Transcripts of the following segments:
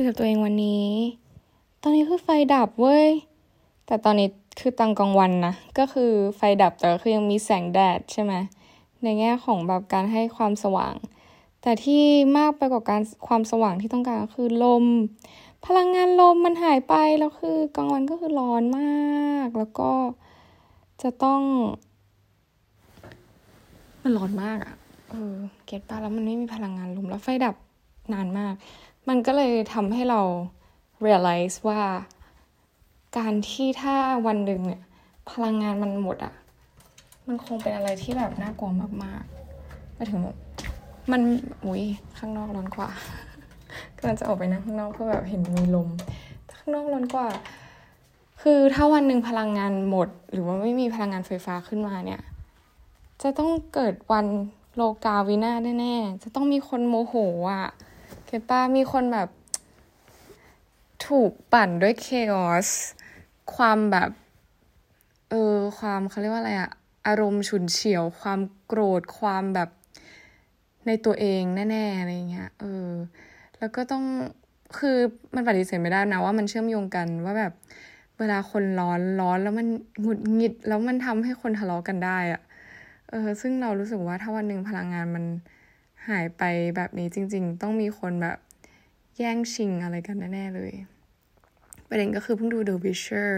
ยกับตัวเองวันนี้ ตอนนี้คือไฟดับเว้ย แต่ตอนนี้คือตังกลางวันนะ ก็คือไฟดับแต่คือยังมีแสงแดดใช่ไหม ในแง่ของแบบการให้ความสว่าง แต่ที่มากไปกว่าการความสว่างที่ต้องการก็คือลม พลังงานลมมันหายไปแล้วคือกลางวันก็คือร้อนมาก แล้วก็จะต้อง มันร้อนมากอะ่ะ เออ เก็ตป้าแล้วมันไม่มีพลังงานลมแล้วไฟดับนานมาก มันก็เลยทำให้เรา realize ว่า การที่ถ้าวันหนึ่งเนี่ยพลังงานมันหมดอะ่ะ มันคงเป็นอะไรที่แบบน่ากลัวมากๆไปถึงมันอุ้ยข้างนอกร้อนกว่ากำลังจะออกไปนั่งข้างนอกเพื่อแบบเห็นมีลม ข้างนอกร้อนกว่า คือถ้าวันหนึ่งพลังงานหมด หรือว่าไม่มีพลังงานไฟฟ้าขึ้นมาเนี่ย จะต้องเกิดวันโลกาวินาแน่ๆจะต้องมีคนโมโหอะ เก็ตป้ามีคนแบบ ถูกปั่นด้วยเคออสความแบบ เออ ความเขาเรียกว่าอะไรอะอารมณ์ฉุนเฉียว ความโกรธความแบบในตัวเองแน่ๆอะไรเงี้ยเออ แล้วก็ต้องคือมันปฏิเสธไม่ได้นะว่ามันเชื่อมโยงกันว่าแบบเวลาคนร้อนร้อนแล้วมันหงุดหงิด แล้วมันทำให้คนทะเลาะกันได้อะเออ ซึ่งเรารู้สึกว่าถ้าวันหนึ่งพลังงานมัน หายไปแบบนี้จริง ๆ ต้องมีคนแบบแย่งชิงอะไรกันแน่ๆเลย ประเด็นก็คือเพิ่งดู The Witcher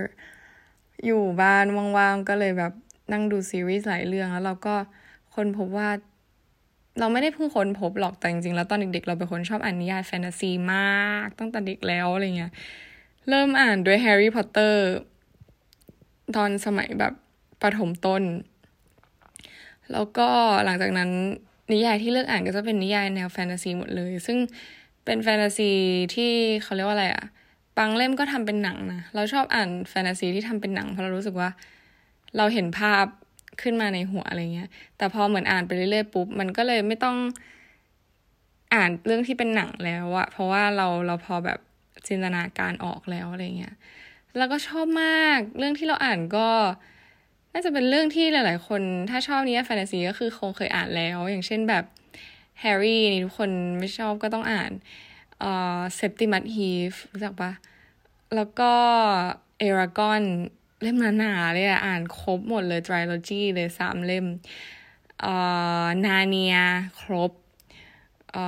อยู่บ้านว่างๆ ก็เลยแบบนั่งดูซีรีส์หลายเรื่องแล้วเราก็คนพบว่า เราไม่ได้เพิ่งค้นพบหรอกแต่จริงๆ แล้วตอนเด็กๆ เราเป็นคนชอบอ่านนิยายแฟนตาซีมากตั้งแต่เด็กแล้วอะไรเงี้ย เริ่มอ่านด้วยแฮร์รี่พอตเตอร์ตอนสมัยแบบประถมต้น แล้วก็หลังจากนั้น นิยายที่เลือกอ่านก็จะเป็นนิยายแนวแฟนตาซีหมดเลย ซึ่งเป็นแฟนตาซีที่เขาเรียกว่าอะไรอะบางเล่มก็ทำเป็นหนังนะ เราชอบอ่านแฟนตาซีที่ทำเป็นหนังเพราะเรารู้สึกว่า เราเห็นภาพขึ้นมาในหัวอะไรเงี้ย แต่พอเหมือนอ่านไปเรื่อยๆปุ๊บ มันก็เลยไม่ต้องอ่านเรื่องที่เป็นหนังแล้วอะเพราะว่าเราเราพอแบบจินตนาการออกแล้วอะไรเงี้ย แล้วก็ชอบมาก เรื่องที่เราอ่านก็ น่าจะเป็นเรื่องที่หลาย ๆ คนถ้าชอบนี้แฟนตาซีก็คือคงเคยอ่านแล้ว อย่างเช่นแบบแฮร์รี่นี่ทุกคนไม่ชอบก็ต้องอ่านเอ่อเซปติมัสฮีฟรู้จักปะแล้วก็เอรากอนเล่มหนาๆเลยอะอ่านครบหมดเลย t r โลจีเลยสามเล่มเอ่อนาเนียครบเอ่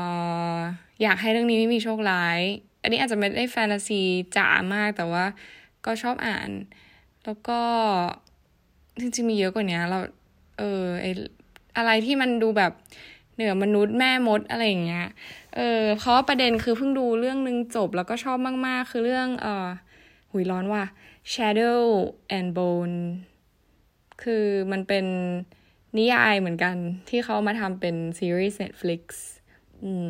ออยากให้เรื่องนี้ไม่มีโชคร้าย อันนี้อาจจะไม่ได้แฟนตาซีจ๋ามากแต่ว่าก็ชอบอ่าน แล้วก็ จริงๆมีเยอะกว่านี้เรา เออไออะไรที่มันดูแบบเหนือมนุษย์แม่มดอะไรอย่างเงี้ย เออ เพราะประเด็นคือเพิ่งดูเรื่องนึงจบแล้วก็ชอบมาก ๆ คือเรื่อง เออหุยร้อนว่ะ Shadow and Bone คือมันเป็นนิยายเหมือนกันที่เขามาทำเป็นซีรีส์ Netflix อืม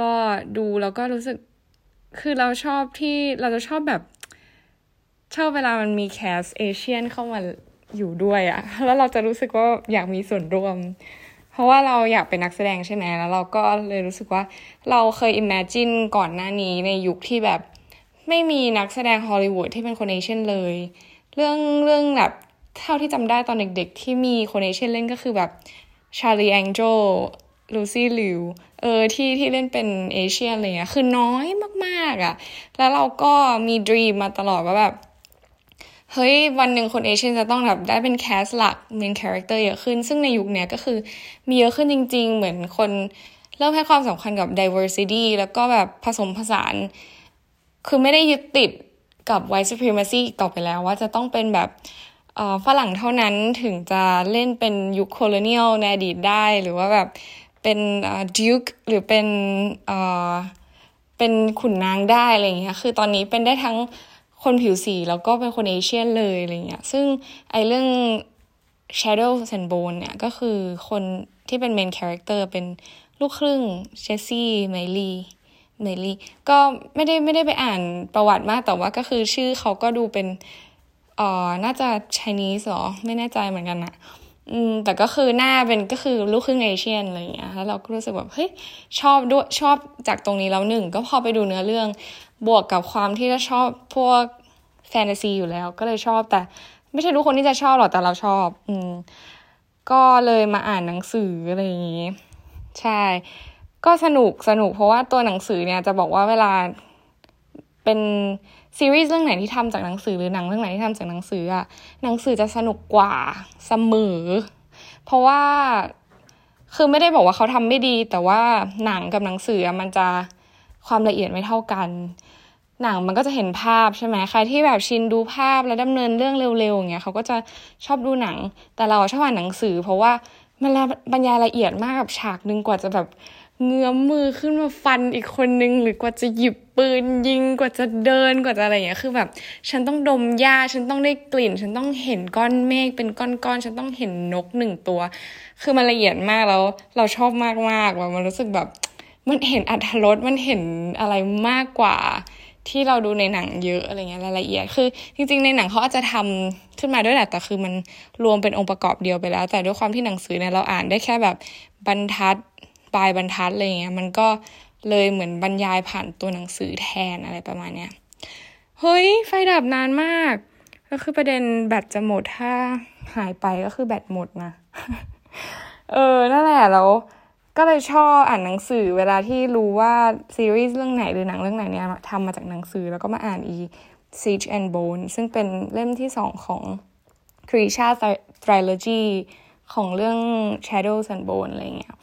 ก็ดูแล้วก็รู้สึก คือเราชอบที่เราจะชอบแบบ ชอบเวลามันมีแคสเอเชียนเข้ามา อยู่ด้วยอะแล้วเราจะรู้สึกว่าอยากมีส่วนร่วม เพราะว่าเราอยากเป็นนักแสดงใช่ไหมแล้วเราก็เลยรู้สึกว่าเราเคย imagine ก่อนหน้านี้ในยุคที่แบบไม่มีนักแสดงฮอลลีวูดที่เป็นคน Asian เลย เรื่องเรื่องแบบเท่าที่จำได้ตอนเด็กๆ ที่มีคน Asian เล่นก็คือแบบ Charlie's Angels Lucy Liu เออที่ที่เล่นเป็น Asian อะไรเงี้ยคือน้อยมากๆอะ่ะ แล้วเราก็มี dream มาตลอดว่าแบบ เฮ้ยวันหนึ่งคนเอเชียจะต้องแบบได้เป็น cast หลักเป็น character เยอะขึ้น ซึ่งในยุคนี้ก็คือมีเยอะขึ้นจริง ๆ เหมือนคนเริ่มให้ความสำคัญกับ diversity แล้วก็แบบผสมผสาน คือไม่ได้ยึดติดกับ white supremacy ต่อไปแล้วว่าจะต้องเป็นแบบฝรั่งเท่านั้นถึงจะเล่นเป็นยุคโคลเนียลในอดีตได้ หรือว่าแบบเป็นดิวค์หรือเป็นเป็นขุนนางได้อะไรอย่างเงี้ยคือตอนนี้เป็นได้ทั้ง คนผิวสีแล้วก็เป็นคนเอเชียนเลยอะไรเงี้ย ซึ่งไอเรื่อง Shadow and Bone เนี่ย ก็คือคนที่เป็น main character เป็นลูกครึ่ง Jessie Mei Li Mei Li ก็ไม่ได้ไม่ได้ไปอ่านประวัติมากแต่ว่าก็คือชื่อเขาก็ดูเป็นอ่อน่าจะ Chinese หรอ ไม่แน่ใจเหมือนกันอะ อืมแต่ก็คือหน้าเป็นก็คือลูกครึ่ง Asian อะไรอย่างเงี้ยแล้วเราก็รู้สึกแบบเฮ้ยชอบด้วยชอบจากตรงนี้แล้วหนึ่งก็พอไปดูเนื้อเรื่องบวกกับความที่เราชอบพวกแฟนตาซีอยู่แล้ว ก็เลยชอบแต่ ไม่ใช่ทุกคนที่จะชอบหรอกแต่เราชอบ อืมก็เลยมาอ่านหนังสืออะไรอย่างงี้ ใช่ ก็สนุกสนุกเพราะว่าตัวหนังสือเนี่ยจะบอกว่าเวลา เป็นซีรีส์เรื่องไหนที่ทำจากหนังสือหรือหนังเรื่องไหนที่ทำจากหนังสืออะหนังสือจะสนุกกว่าเสมอ เพราะว่าคือไม่ได้บอกว่าเขาทำไม่ดี แต่ว่าหนังกับหนังสือมันจะความละเอียดไม่เท่ากัน หนังมันก็จะเห็นภาพใช่ไหมใครที่แบบชินดูภาพแล้วดำเนินเรื่องเร็วๆอย่างเงี้ยเขาก็จะชอบดูหนัง แต่เราชอบอ่านหนังสือ เพราะว่ามันบรรยายละเอียดมากกับฉากหนึ่งกว่าจะแบบ เงื้อมมือขึ้นมาฟันอีกคนนึง หรือกว่าจะหยิบปืนยิงกว่าจะเดินกว่าจะอะไรอย่างเงี้ยคือแบบ ฉันต้องดมหญ้าฉันต้องได้กลิ่น ฉันต้องเห็นก้อนเมฆเป็นก้อนๆฉันต้องเห็นนกหนึ่งตัว คือมันละเอียดมากแล้ว เราชอบมากมากว่ามันรู้สึกแบบ มันเห็นอัธรสมันเห็นอะไรมากกว่าที่เราดูในหนังเยอะอะไรเงี้ยรายละเอียดคือ จริง ๆ ในหนังเขาอาจจะทำขึ้นมาด้วยแหละแต่คือมันรวมเป็นองค์ประกอบเดียวไปแล้ว แต่ด้วยความที่หนังสือเนี่ยเราอ่านได้แค่แบบบรรทัด ปลายบรรทัดอะไรเงี้ยมันก็เลยเหมือนบรรยายผ่านตัวหนังสือแทนอะไรประมาณเนี้ยเฮ้ย ไฟดับนานมาก ก็คือประเด็นแบตจะหมดถ้าหายไปก็คือแบตหมดนะ เออ นั่นแหละแล้วก็เลยชอบอ่านหนังสือเวลาที่รู้ว่าซีรีส์เรื่องไหนหรือหนังเรื่องไหนเนี่ยทำมาจากหนังสือแล้วก็มาอ่านอี Siege and Bone ซึ่งเป็นเล่มที่สองของ c r e a t i o n Trilogy ของเรื่อง Shadows and Bone อะไรเงี้ย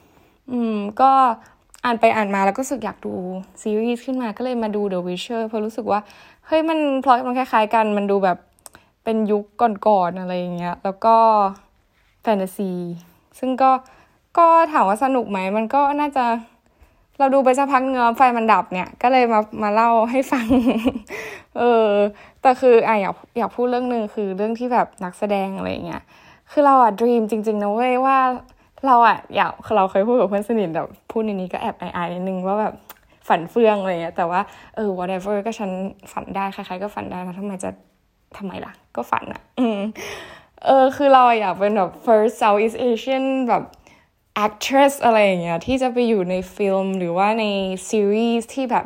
อืม ก็อ่านไปอ่านมาแล้วก็รู้สึกอยากดูซีรีส์ขึ้นมาก็เลยมาดู The Witcher เพราะรู้สึกว่า เฮ้ยมันพลอยมันคล้ายๆกัน มันดูแบบเป็นยุคก่อนๆอะไรอย่างเงี้ย แล้วก็แฟนตาซี ซึ่งก็ก็ถามว่าสนุกไหม มันก็น่าจะเราดูไปสักพักเงื้อไฟมันดับเนี่ย ก็เลยมามาเล่าให้ฟัง เออ แต่คืออะอยากอยากพูดเรื่องหนึ่งคือเรื่องที่แบบนักแสดงอะไรเงี้ย คือเราอะดีมจริง ๆ นะเว้ยว่า เราอะอยากเราเคยพูดกับเพื่อนสนิทแบบพูดในนี้ก็แอบอายๆนิดนึงว่าแบบฝันเฟืองอะไรเงี้ยแต่ว่าเออ whatever ก็ฉันฝันได้ใครๆก็ฝันได้แล้วทำไมจะทำไมล่ะ ก็ฝันอะอืมเออคือเราอยากเป็นแบบ first Southeast Asian แบบ actress อะไรอย่างเงี้ยที่จะไปอยู่ในฟิล์มหรือว่าในซีรีส์ที่แบบ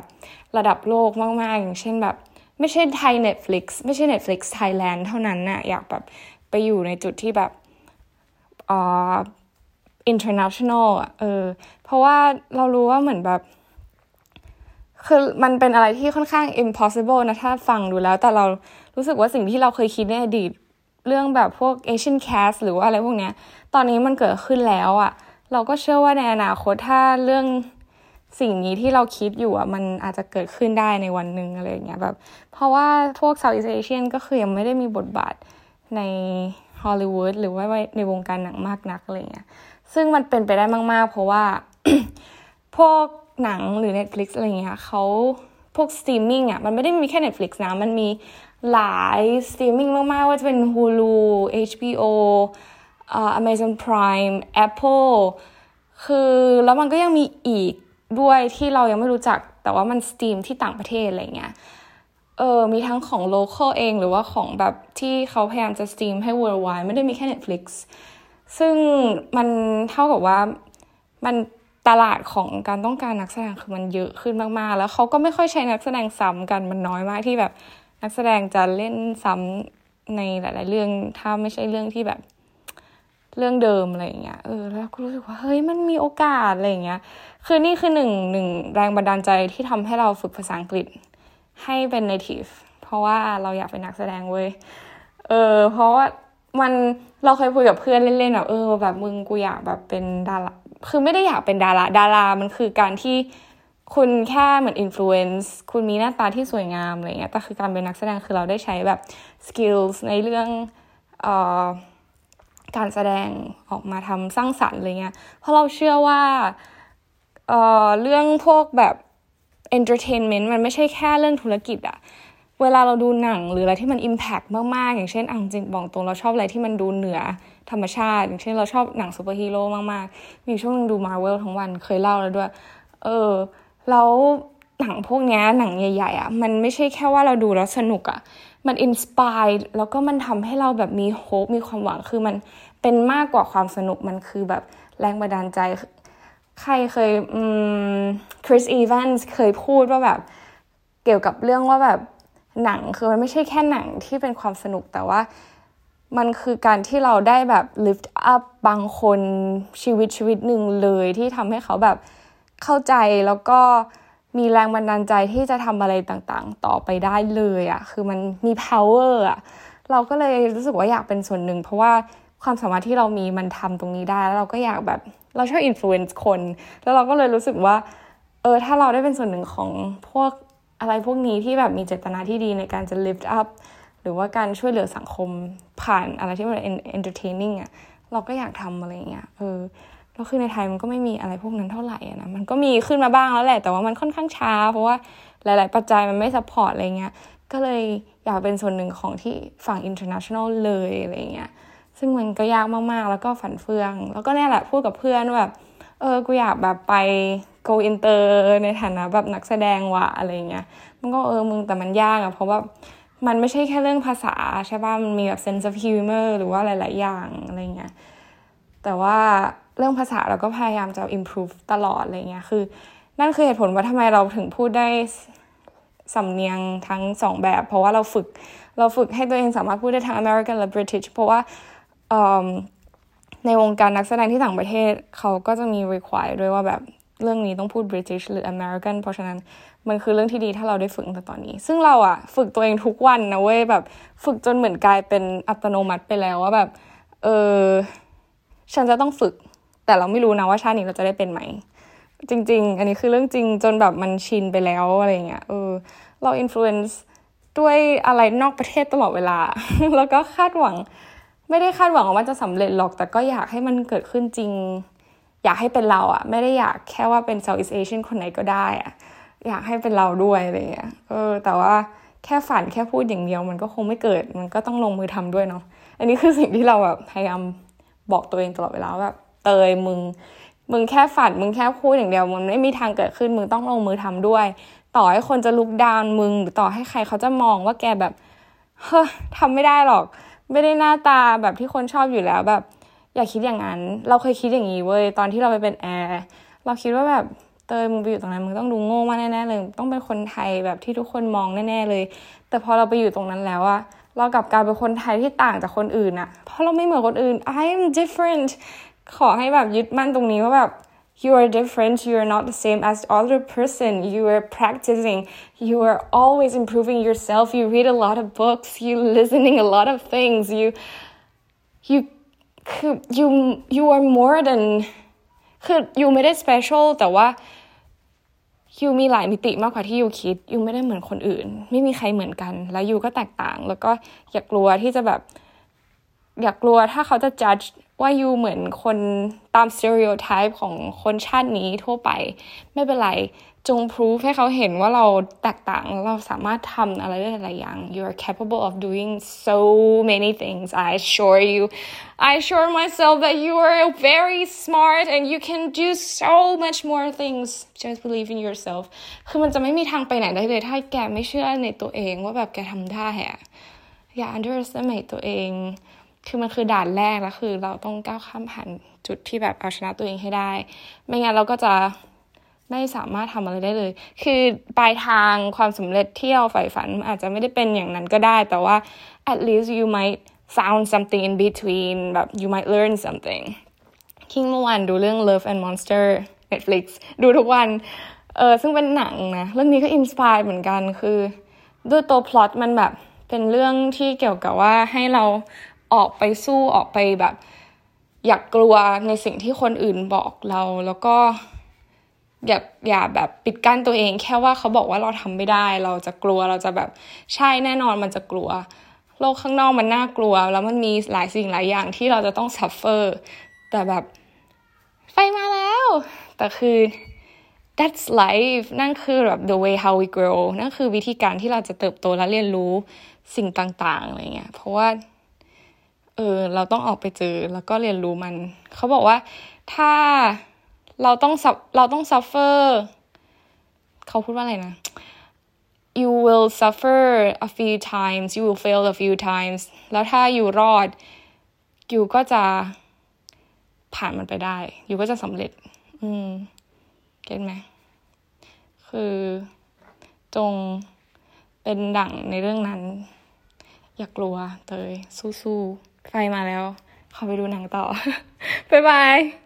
ระดับโลกมาก ๆ อย่างเช่นแบบ ไม่ใช่ไทย Netflix ไม่ใช่ Netflix Thailand เท่านั้นนะอยากแบบไปอยู่ในจุดที่แบบอ่า international อะเออ เพราะว่าเรารู้ว่าเหมือนแบบ คือมันเป็นอะไรที่ค่อนข้าง impossible นะ ถ้าฟังดูแล้ว แต่เรารู้สึกว่าสิ่งที่เราเคยคิดในอดีต เรื่องแบบพวก Asian cast หรือว่าอะไรพวกเนี้ย ตอนนี้มันเกิดขึ้นแล้วอะ่ะ เราก็เชื่อว่าในอนาคตถ้าเรื่องสิ่งนี้ที่เราคิดอยู่อะมันอาจจะเกิดขึ้นได้ในวันหนึ่งอะไรอย่างเงี้ยแบบ เพราะว่าพวก Southeast Asian ก็คือยังไม่ได้มีบทบาทในฮอลลีวูดหรือว่าในวงการหนังมากนักอะไรเงี้ย ซึ่งมันเป็นไปได้มาก ๆ เพราะว่าพวกหนังหรือ Netflix อะไรเงี้ยเขาพวกสตรีมมิ่งอะมันไม่ได้มีแค่ Netflix นะ มันมีหลายสตรีมมิ่งมาก ๆ ว่าจะเป็น Hulu HBO uh, Amazon Prime Apple คือแล้วมันก็ยังมีอีกด้วยที่เรายังไม่รู้จัก แต่ว่ามัน stream ที่ต่างประเทศอะไรเงี้ยเออมีทั้งของ local เองหรือว่าของแบบที่เขาพยายามจะสตรีมให้ worldwide ไม่ได้มีแค่ Netflix ซึ่งมันเท่ากับว่ามันตลาดของการต้องการนักแสดงคือมันเยอะขึ้นมากๆ แล้วเขาก็ไม่ค่อยใช้นักแสดงซ้ำกันมันน้อยมากที่แบบนักแสดงจะเล่นซ้ำในหลาย ๆ เรื่องถ้าไม่ใช่เรื่องที่แบบเรื่องเดิมอะไรอย่างเงี้ย เออ แล้วก็รู้สึกว่า เฮ้ย มันมีโอกาสอะไรอย่างเงี้ย คือนี่คือหนึ่งหนึ่งแรงบันดาลใจที่ทำให้เราฝึกภาษาอังกฤษให้เป็น native เพราะว่าเราอยากเป็นนักแสดงเว้ย เออ เพราะว่า มันเราเคยคุยกับเพื่อนเล่นๆแบบเออแบบมึงกูอยากแบบเป็นดาราคือไม่ได้อยากเป็นดาราดารามันคือการที่คุณแค่เหมือน influence คุณมีหน้าตาที่สวยงามอะไรเงี้ยแต่คือการเป็นนักแสดงคือเราได้ใช้แบบ skills ในเรื่องเอ่อการแสดงออกมาทำสร้างสรรค์อะไรเงี้ยเพราะเราเชื่อว่าเอ่อเรื่องพวกแบบ entertainment มันไม่ใช่แค่เรื่องธุรกิจอะ เวลาเราดูหนังหรืออะไรที่มัน impact มากๆ อย่างเช่นอ่างจริงบอกตรงเราชอบอะไรที่มันดูเหนือธรรมชาติ อย่างเช่นเราชอบหนังซูเปอร์ฮีโร่มากๆ มีช่วงนึงดูมาร์เวลทั้งวันเคยเล่าแล้วด้วย เออแล้วหนังพวกนี้หนังใหญ่ๆอะ่ะมันไม่ใช่แค่ว่าเราดูแล้วสนุกอะ่ะมันอินสปายแล้วก็มันทำให้เราแบบมีโฮปมีความหวังคือมันเป็นมากกว่าความสนุกมันคือแบบแรงบันดาลใจ ใครเคยอืมคริสอีแวนส์เคยพูดว่าแบบเกี่ยวกับเรื่องว่าแบบ หนังคือมันไม่ใช่แค่หนังที่เป็นความสนุกแต่ว่ามันคือการที่เราได้แบบ lift up บางคนชีวิตชีวิตหนึ่งเลยที่ทำให้เขาแบบเข้าใจแล้วก็มีแรงบันดาลใจที่จะทำอะไรต่างๆ ต่อไปได้เลยอะคือมันมี power อะเราก็เลยรู้สึกว่าอยากเป็นส่วนหนึ่ง เพราะว่าความสามารถที่เรามีมันทำตรงนี้ได้ แล้วเราก็อยากแบบเราชอบ influence คน แล้วเราก็เลยรู้สึกว่าเออถ้าเราได้เป็นส่วนหนึ่งของพวก อะไรพวกนี้ที่แบบมีเจตนาที่ดีในการจะ lift up หรือว่าการช่วยเหลือสังคมผ่านอะไรที่มัน entertaining อะเราก็อยากทำอะไรเงี้ยเออแล้วคือในไทยมันก็ไม่มีอะไรพวกนั้นเท่าไหร่นะมันก็มีขึ้นมาบ้างแล้วแหละ แต่ว่ามันค่อนข้างช้า เพราะว่าหลาย ๆ ปัจจัยมันไม่ support อะไรเงี้ยก็เลยอยากเป็นส่วนหนึ่งของที่ฝั่ง international เลยอะไรเงี้ยซึ่งมันก็ยากมาก ๆ แล้วก็ฝันเฟื่อง แล้วก็เนี่ยแหละพูดกับเพื่อนแบบเออกูอยากแบบไป go inter ในฐานะแบบนักแสดงว่ะอะไรเงี้ย มันก็เออมึงแต่มันยากอะเพราะว่ามันไม่ใช่แค่เรื่องภาษาใช่ป่ะ มันมีแบบ sense of humor หรือว่าหลาย ๆ อย่างอะไรเงี้ย แต่ว่าเรื่องภาษาเราก็พยายามจะ improve ตลอดอะไรเงี้ย คือ นั่นคือเหตุผลว่าทำไมเราถึงพูดได้สำเนียงทั้งสองแบบ เพราะว่าเราฝึกเราฝึกให้ตัวเองสามารถพูดได้ทั้ง American และ British เพราะว่าในวงการนักแสดงที่ต่างประเทศเขาก็จะมี require ด้วยว่าแบบ เรื่องนี้ต้องพูด British หรือ American เพราะฉะนั้นมันคือเรื่องที่ดีถ้าเราได้ฝึกแต่ตอนนี้ ซึ่งเราอะฝึกตัวเองทุกวันนะเว้ยแบบฝึกจนเหมือนกลายเป็นอัตโนมัติไปแล้วว่าแบบเออฉันจะต้องฝึก แต่เราไม่รู้นะว่าชาตินี้เราจะได้เป็นไหม จริง ๆ อันนี้คือเรื่องจริงจนแบบมันชินไปแล้วอะไรเงี้ยเออเรา influence ด้วยอะไรนอกประเทศตลอดเวลา แล้วก็คาดหวัง ไม่ได้คาดหวังว่าจะสำเร็จหรอกแต่ก็อยากให้มันเกิดขึ้นจริง อยากให้เป็นเราอะไม่ได้อยากแค่ว่าเป็น Southeast Asian คนไหนก็ได้อะอยากให้เป็นเราด้วยอะไรเงี้ยเออ แต่ว่าแค่ฝันแค่พูดอย่างเดียวมันก็คงไม่เกิด มันก็ต้องลงมือทำด้วยเนาะอันนี้คือสิ่งที่เราแบบพยายามบอกตัวเองตลอดเวลาแบบเตยมึง มึงแค่ฝันมึงแค่พูดอย่างเดียว มันไม่มีทางเกิดขึ้นมึงต้องลงมือทำด้วย ต่อให้คนจะลุกดาวมึงหรือต่อให้ใครเขาจะมองว่าแกแบบเฮ้ยทำไม่ได้หรอก ไม่ได้หน้าตาแบบที่คนชอบอยู่แล้วแบบ อย่าคิดอย่างนั้น เราเคยคิดอย่างนี้เว้ยตอนที่เราไปเป็นแอร์เราคิดว่าแบบเตยมึงไปอยู่ตรงนั้นมึงต้องดูโง่มากแน่ๆเลยต้องเป็นคนไทยแบบที่ทุกคนมองแน่ๆเลย แต่พอเราไปอยู่ตรงนั้นแล้วอะเรากลับกลายเป็นคนไทยที่ต่างจากคนอื่นอะเพราะเราไม่เหมือนคนอื่น I'm different ขอให้แบบยึดมั่นตรงนี้ว่าแบบ you are different you are not the same as the other person you are practicing you are always improving yourself you read a lot of books you listening a lot of things you you คือ you you are more than คือ you ไม่ได้ special แต่ว่า you มีหลายมิติมากกว่าที่ you คิด you ไม่ได้เหมือนคนอื่น ไม่มีใครเหมือนกัน แล้ว you ก็แตกต่าง แล้วก็อย่ากลัวที่จะแบบ อย่ากลัวถ้าเขาจะ judge ว่ายูเหมือนคนตามสเตอริโอไทป์ของคนชาตินี้ทั่วไป ไม่เป็นไร จงพิสูจให้เขาเห็นว่าเราแตกต่าง เราสามารถทำอะไรได้หลายอย่าง you are capable of doing so many things I assure you I assure myself that you are very smart and you can do so much more things just believe in yourself คือมันจะไม่มีทางไปไหนได้เลย ถ้าแกไม่เชื่อในตัวเองว่าแบบแกทำได้อะอย่า underestimate ตัวเอง คือมันคือด่านแรกแล้วคือ เราต้องก้าวข้ามผ่านจุดที่แบบเอาชนะตัวเองให้ได้ ไม่งั้นเราก็จะไม่สามารถทำอะไรได้เลย คือปลายทางความสำเร็จที่เราใฝ่ฝัน อาจจะไม่ได้เป็นอย่างนั้นก็ได้ แต่ว่า at least you might found something in between แบบ you might learn something คือเมื่อวานดูเรื่อง Love and Monster Netflix ดูทุกวัน เออซึ่งเป็นหนังนะ เรื่องนี้ก็ inspire เหมือนกัน คือ ด้วยตัวพล็อตมันแบบเป็นเรื่องที่เกี่ยวกับว่าให้เรา ออกไปสู้ออกไปแบบ อย่ากลัวในสิ่งที่คนอื่นบอกเรา แล้วก็อย่าอย่าแบบปิดกั้นตัวเอง แค่ว่าเขาบอกว่าเราทำไม่ได้ เราจะกลัวเราจะแบบใช่แน่นอนมันจะกลัว โลกข้างนอกมันน่ากลัว แล้วมันมีหลายสิ่งหลายอย่างที่เราจะต้อง suffer แต่แบบไฟมาแล้ว แต่คือ that's life นั่นคือแบบ the way how we grow นั่นคือวิธีการที่เราจะเติบโตและเรียนรู้สิ่งต่างๆอะไรเงี้ยเพราะว่า ออเราต้องออกไปเจอแล้วก็เรียนรู้มัน เขาบอกว่าถ้าเราต้องเราต้อง suffer เขาพูดว่าอะไรนะ you will suffer a few times you will fail a few times แล้วถ้าอยู่รอดอยู่ก็จะผ่านมันไปได้อยู่ก็จะสำเร็จ อืมเก็ตไหม คือจงเป็นดั่งในเรื่องนั้น อย่ากลัวเตยสู้ๆ ไฟมาแล้ว ขอไปดูหนังต่อ บ๊ายบาย